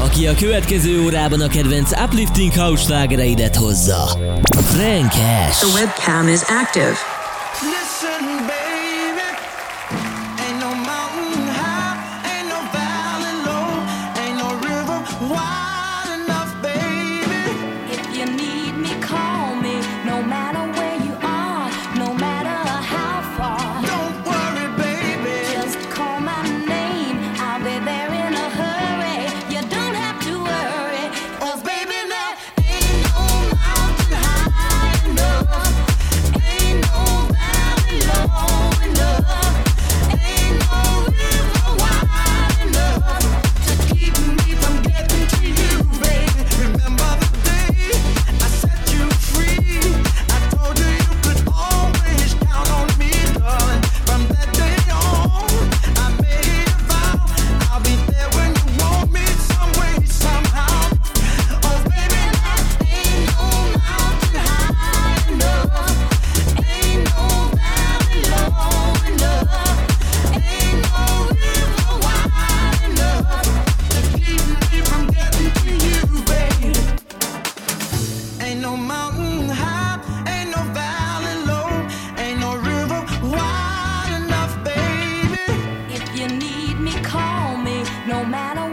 aki a következő órában a kedvenc uplifting house slágereidet hozza. Frank The webcam is active. no matter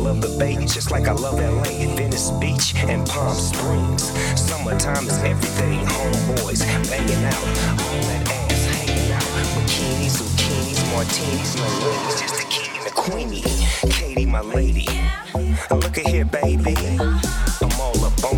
love the bay, just like I love LA, Venice Beach, and Palm Springs. Summertime is every day, homeboys banging out, all that ass hanging out. Bikinis, zucchinis, martinis, no ladies, just the king and the queenie. Katie, my lady. Look at here, baby. I'm all up on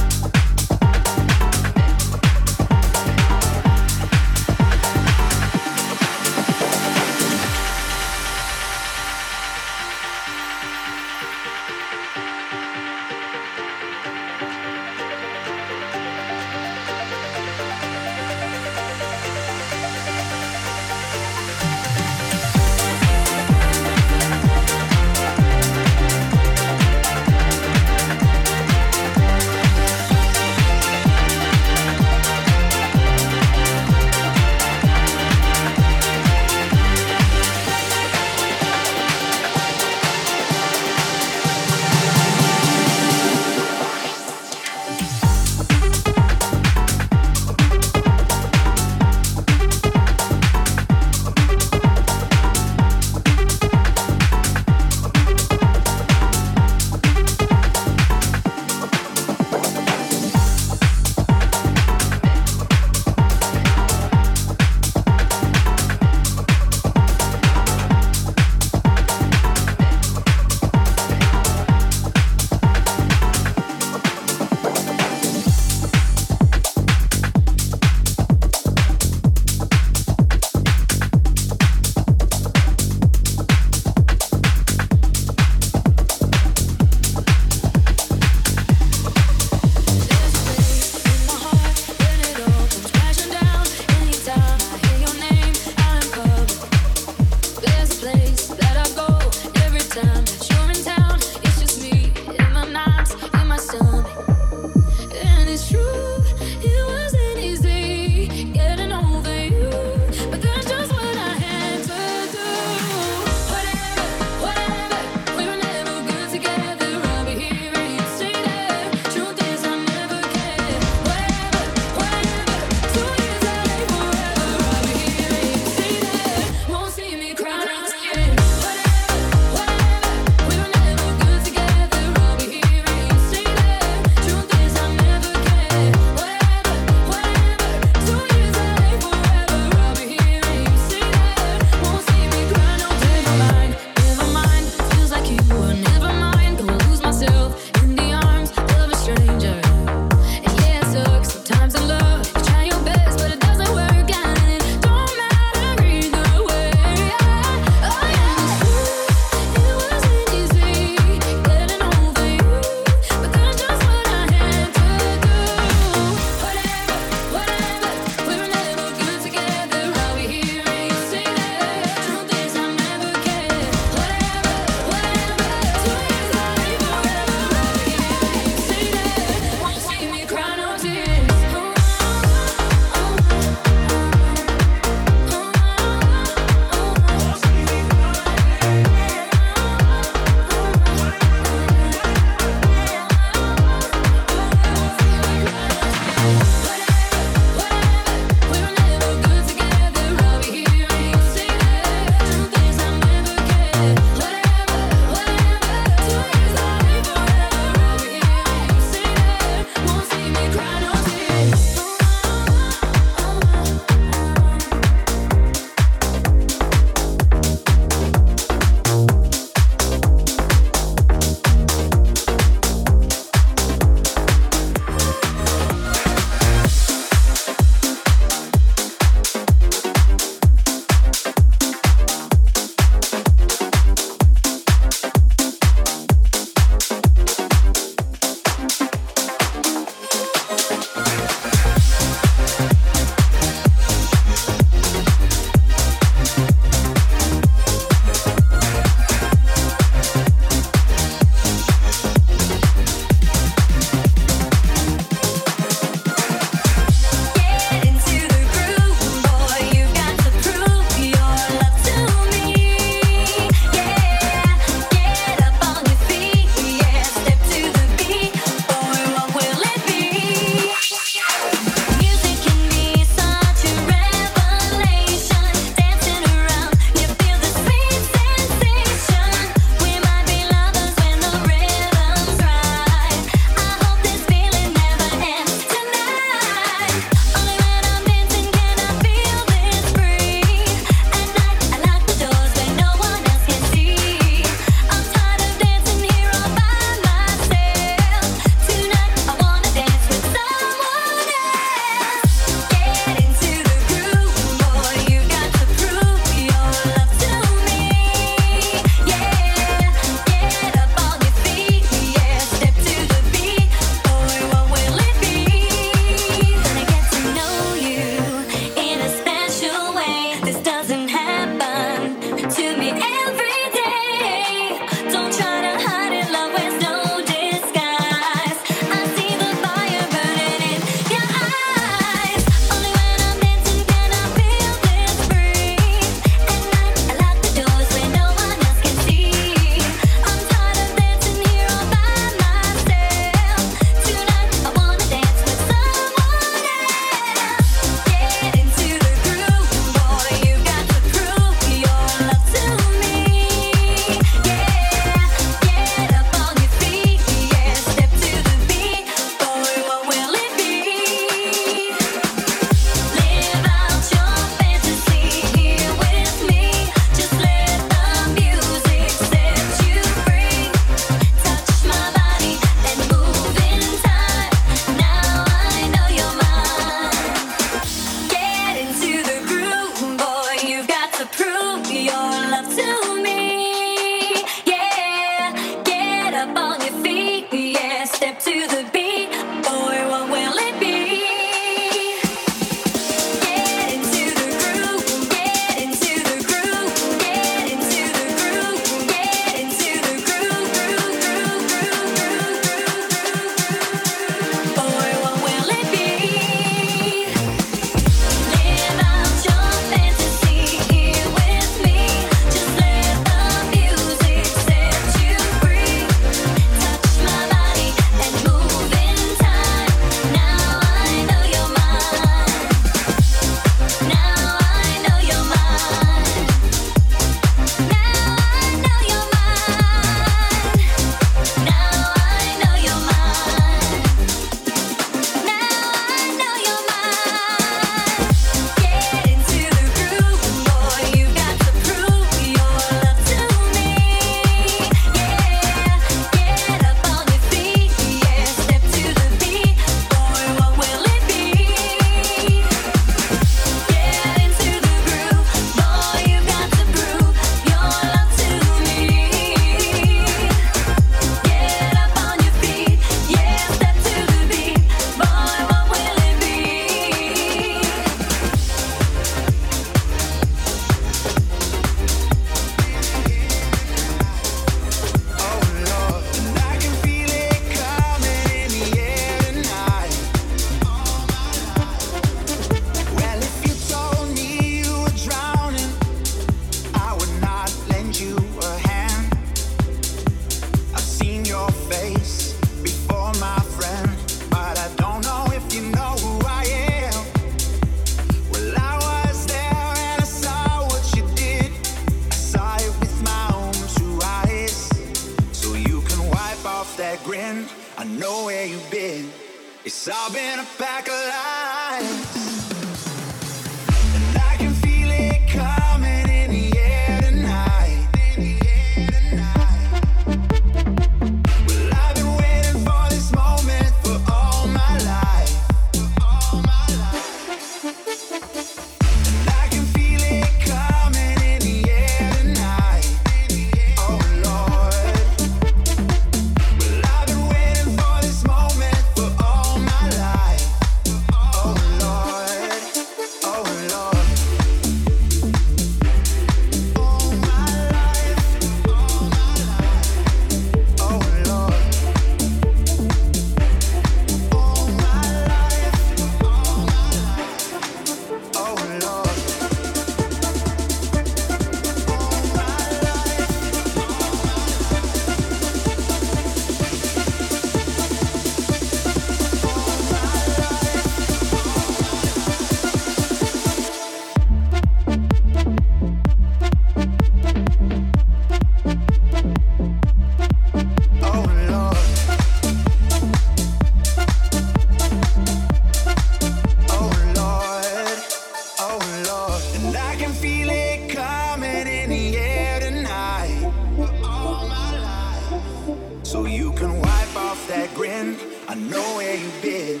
So you can wipe off that grin. I know where you've been.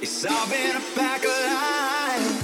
It's all been a pack of lies.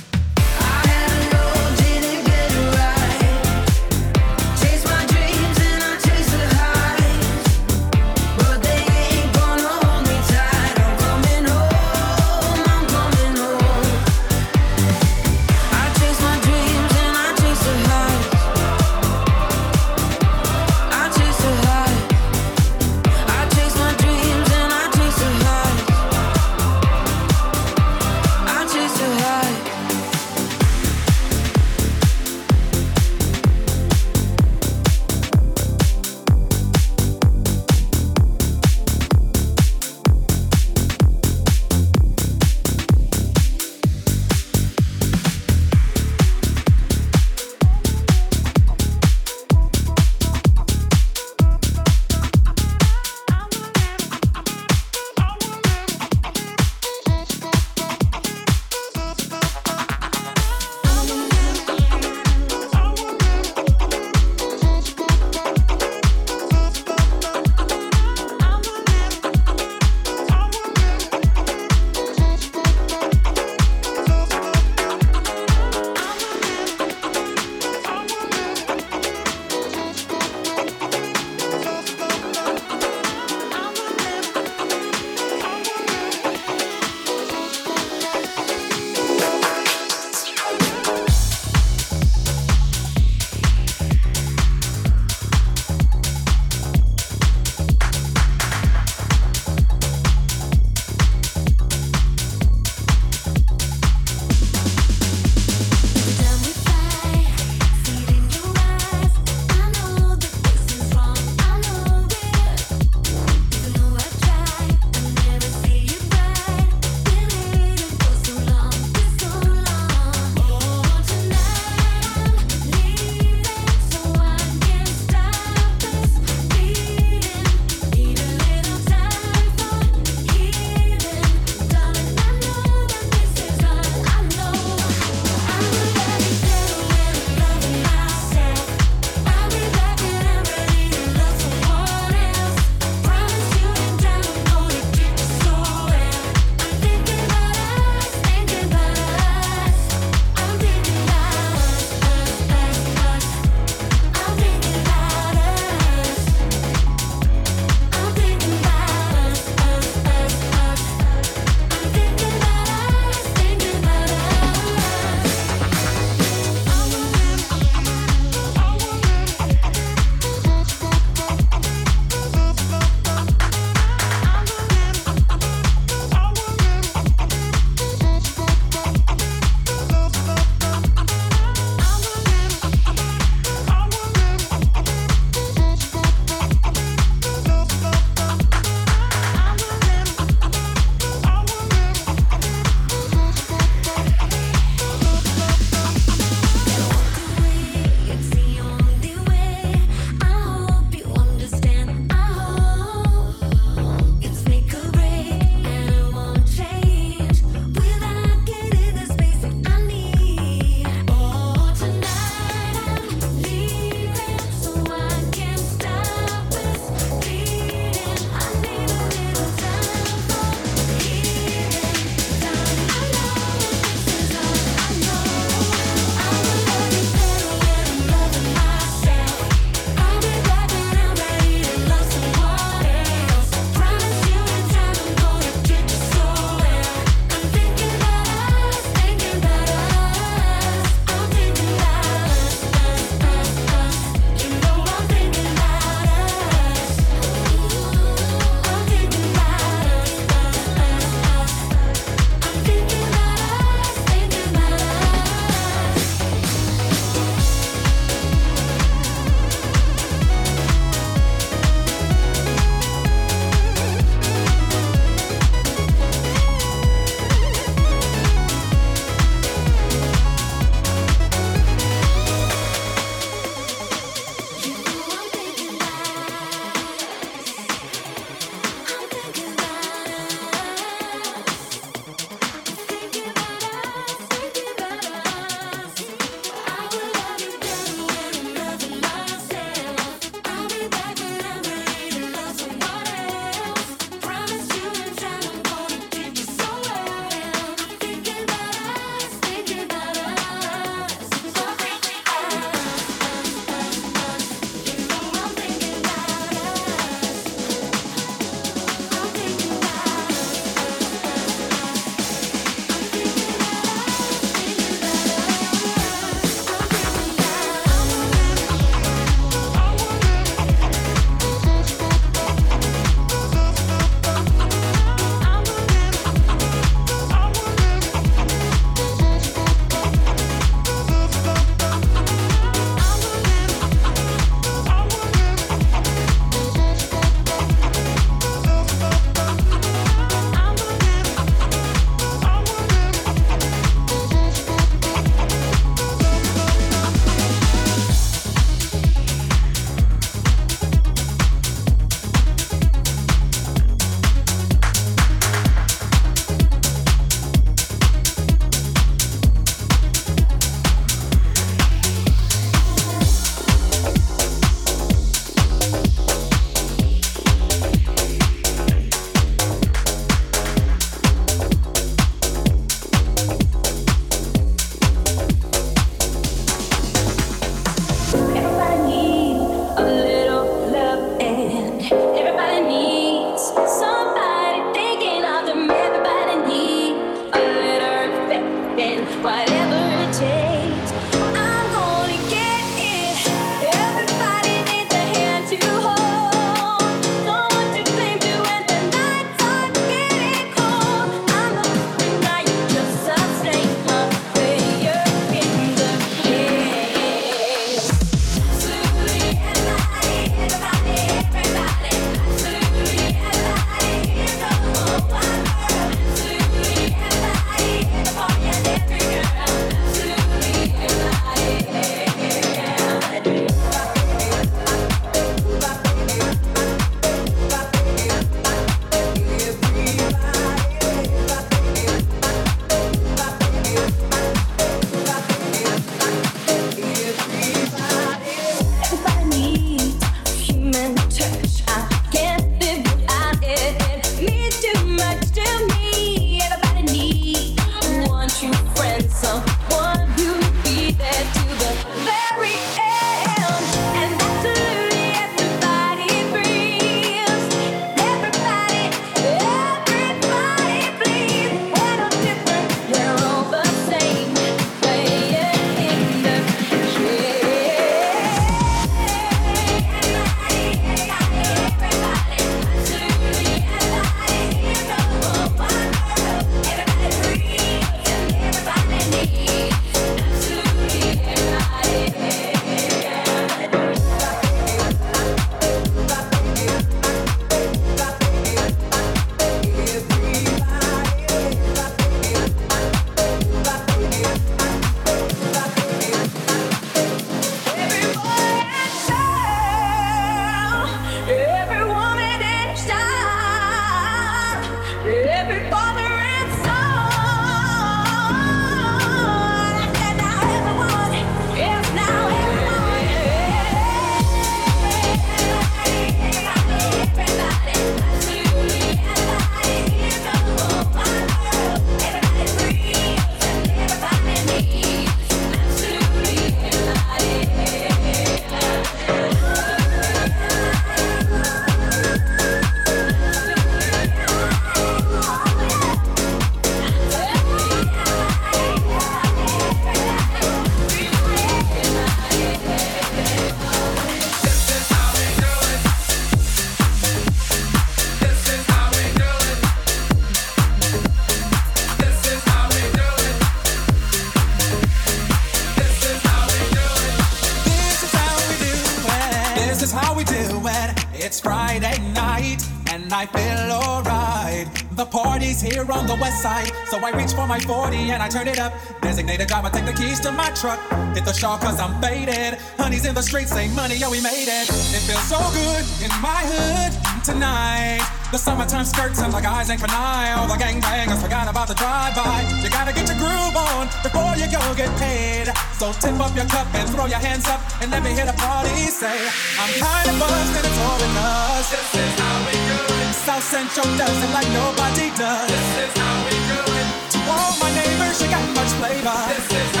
The cause I'm faded. Honey's in the streets, say money, yo, we made it. It feels so good in my hood tonight. The summertime skirts and the guys ain't canine. All the gangbangers forgot about the drive-by. You gotta get your groove on before you go get paid. So tip up your cup and throw your hands up and let me hear the party say, I'm kinda buzzed and it's all in us. This is how we do it. South Central does it like nobody does. This is how we do it. To all my neighbors, you got much flavor. This is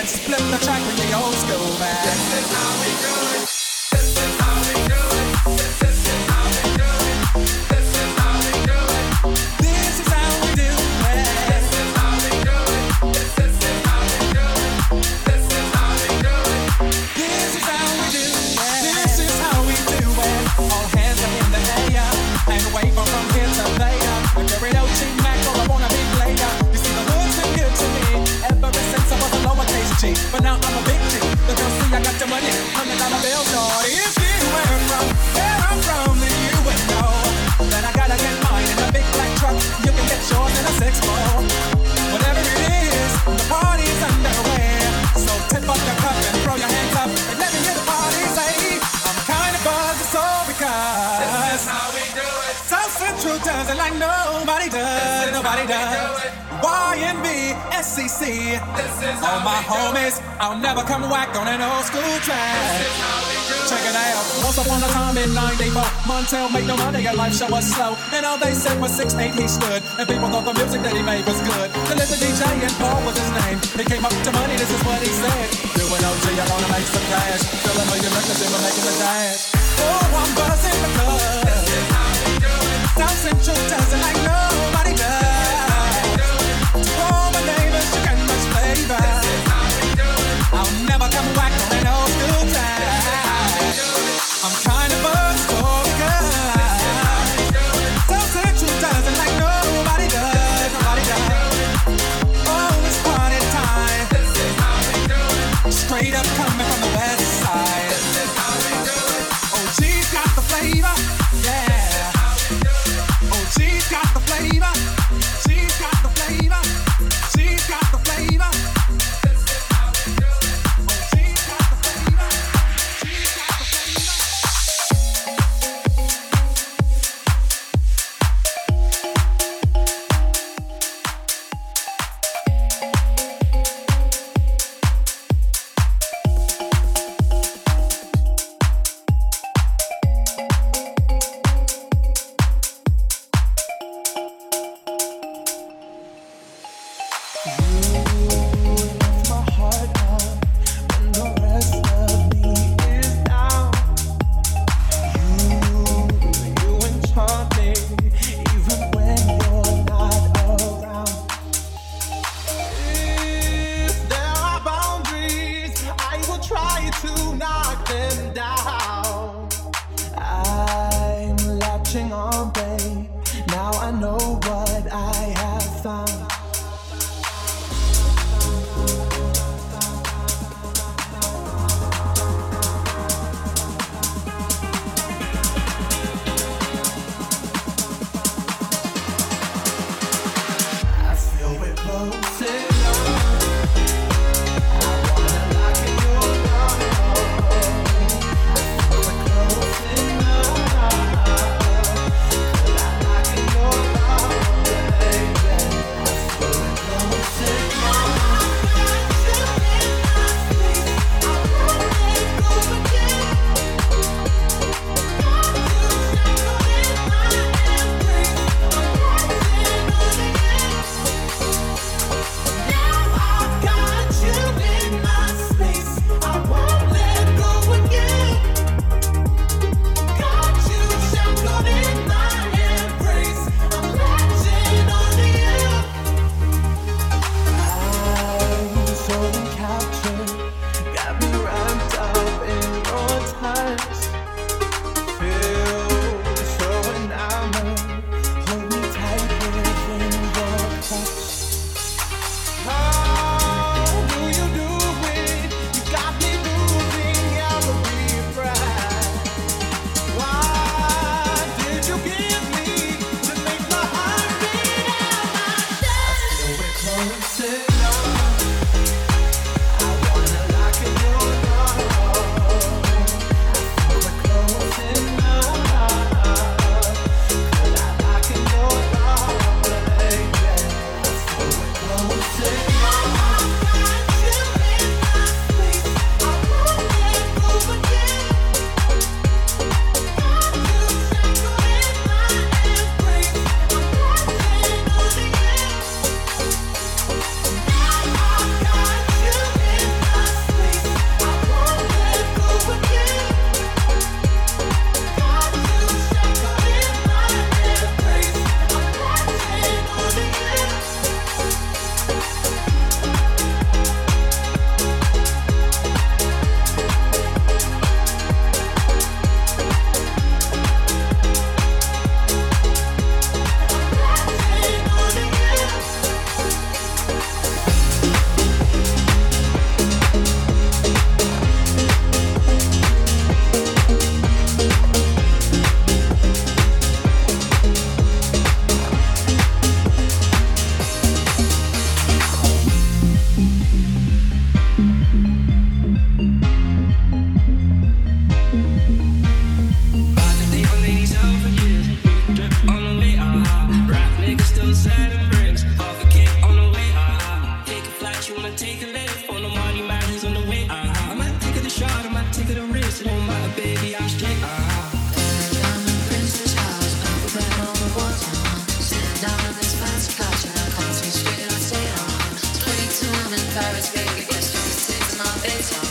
Let's flip the track with the old school back. This is how we do it. It like nobody does, nobody does. YNB, SCC, all my homies, I'll never come whack on an old school track. Check it out. Once upon a time in 94, Montel made no money, and life show was slow. And all they said was 6'8 he stood. And people thought the music that he made was good. The little DJ and Paul was his name. He came up to money, this is what he said. Doing OG, I wanna make some cash. Fill a million records and we're making the dash. Oh, I'm buzzing because essential doesn't I know? It's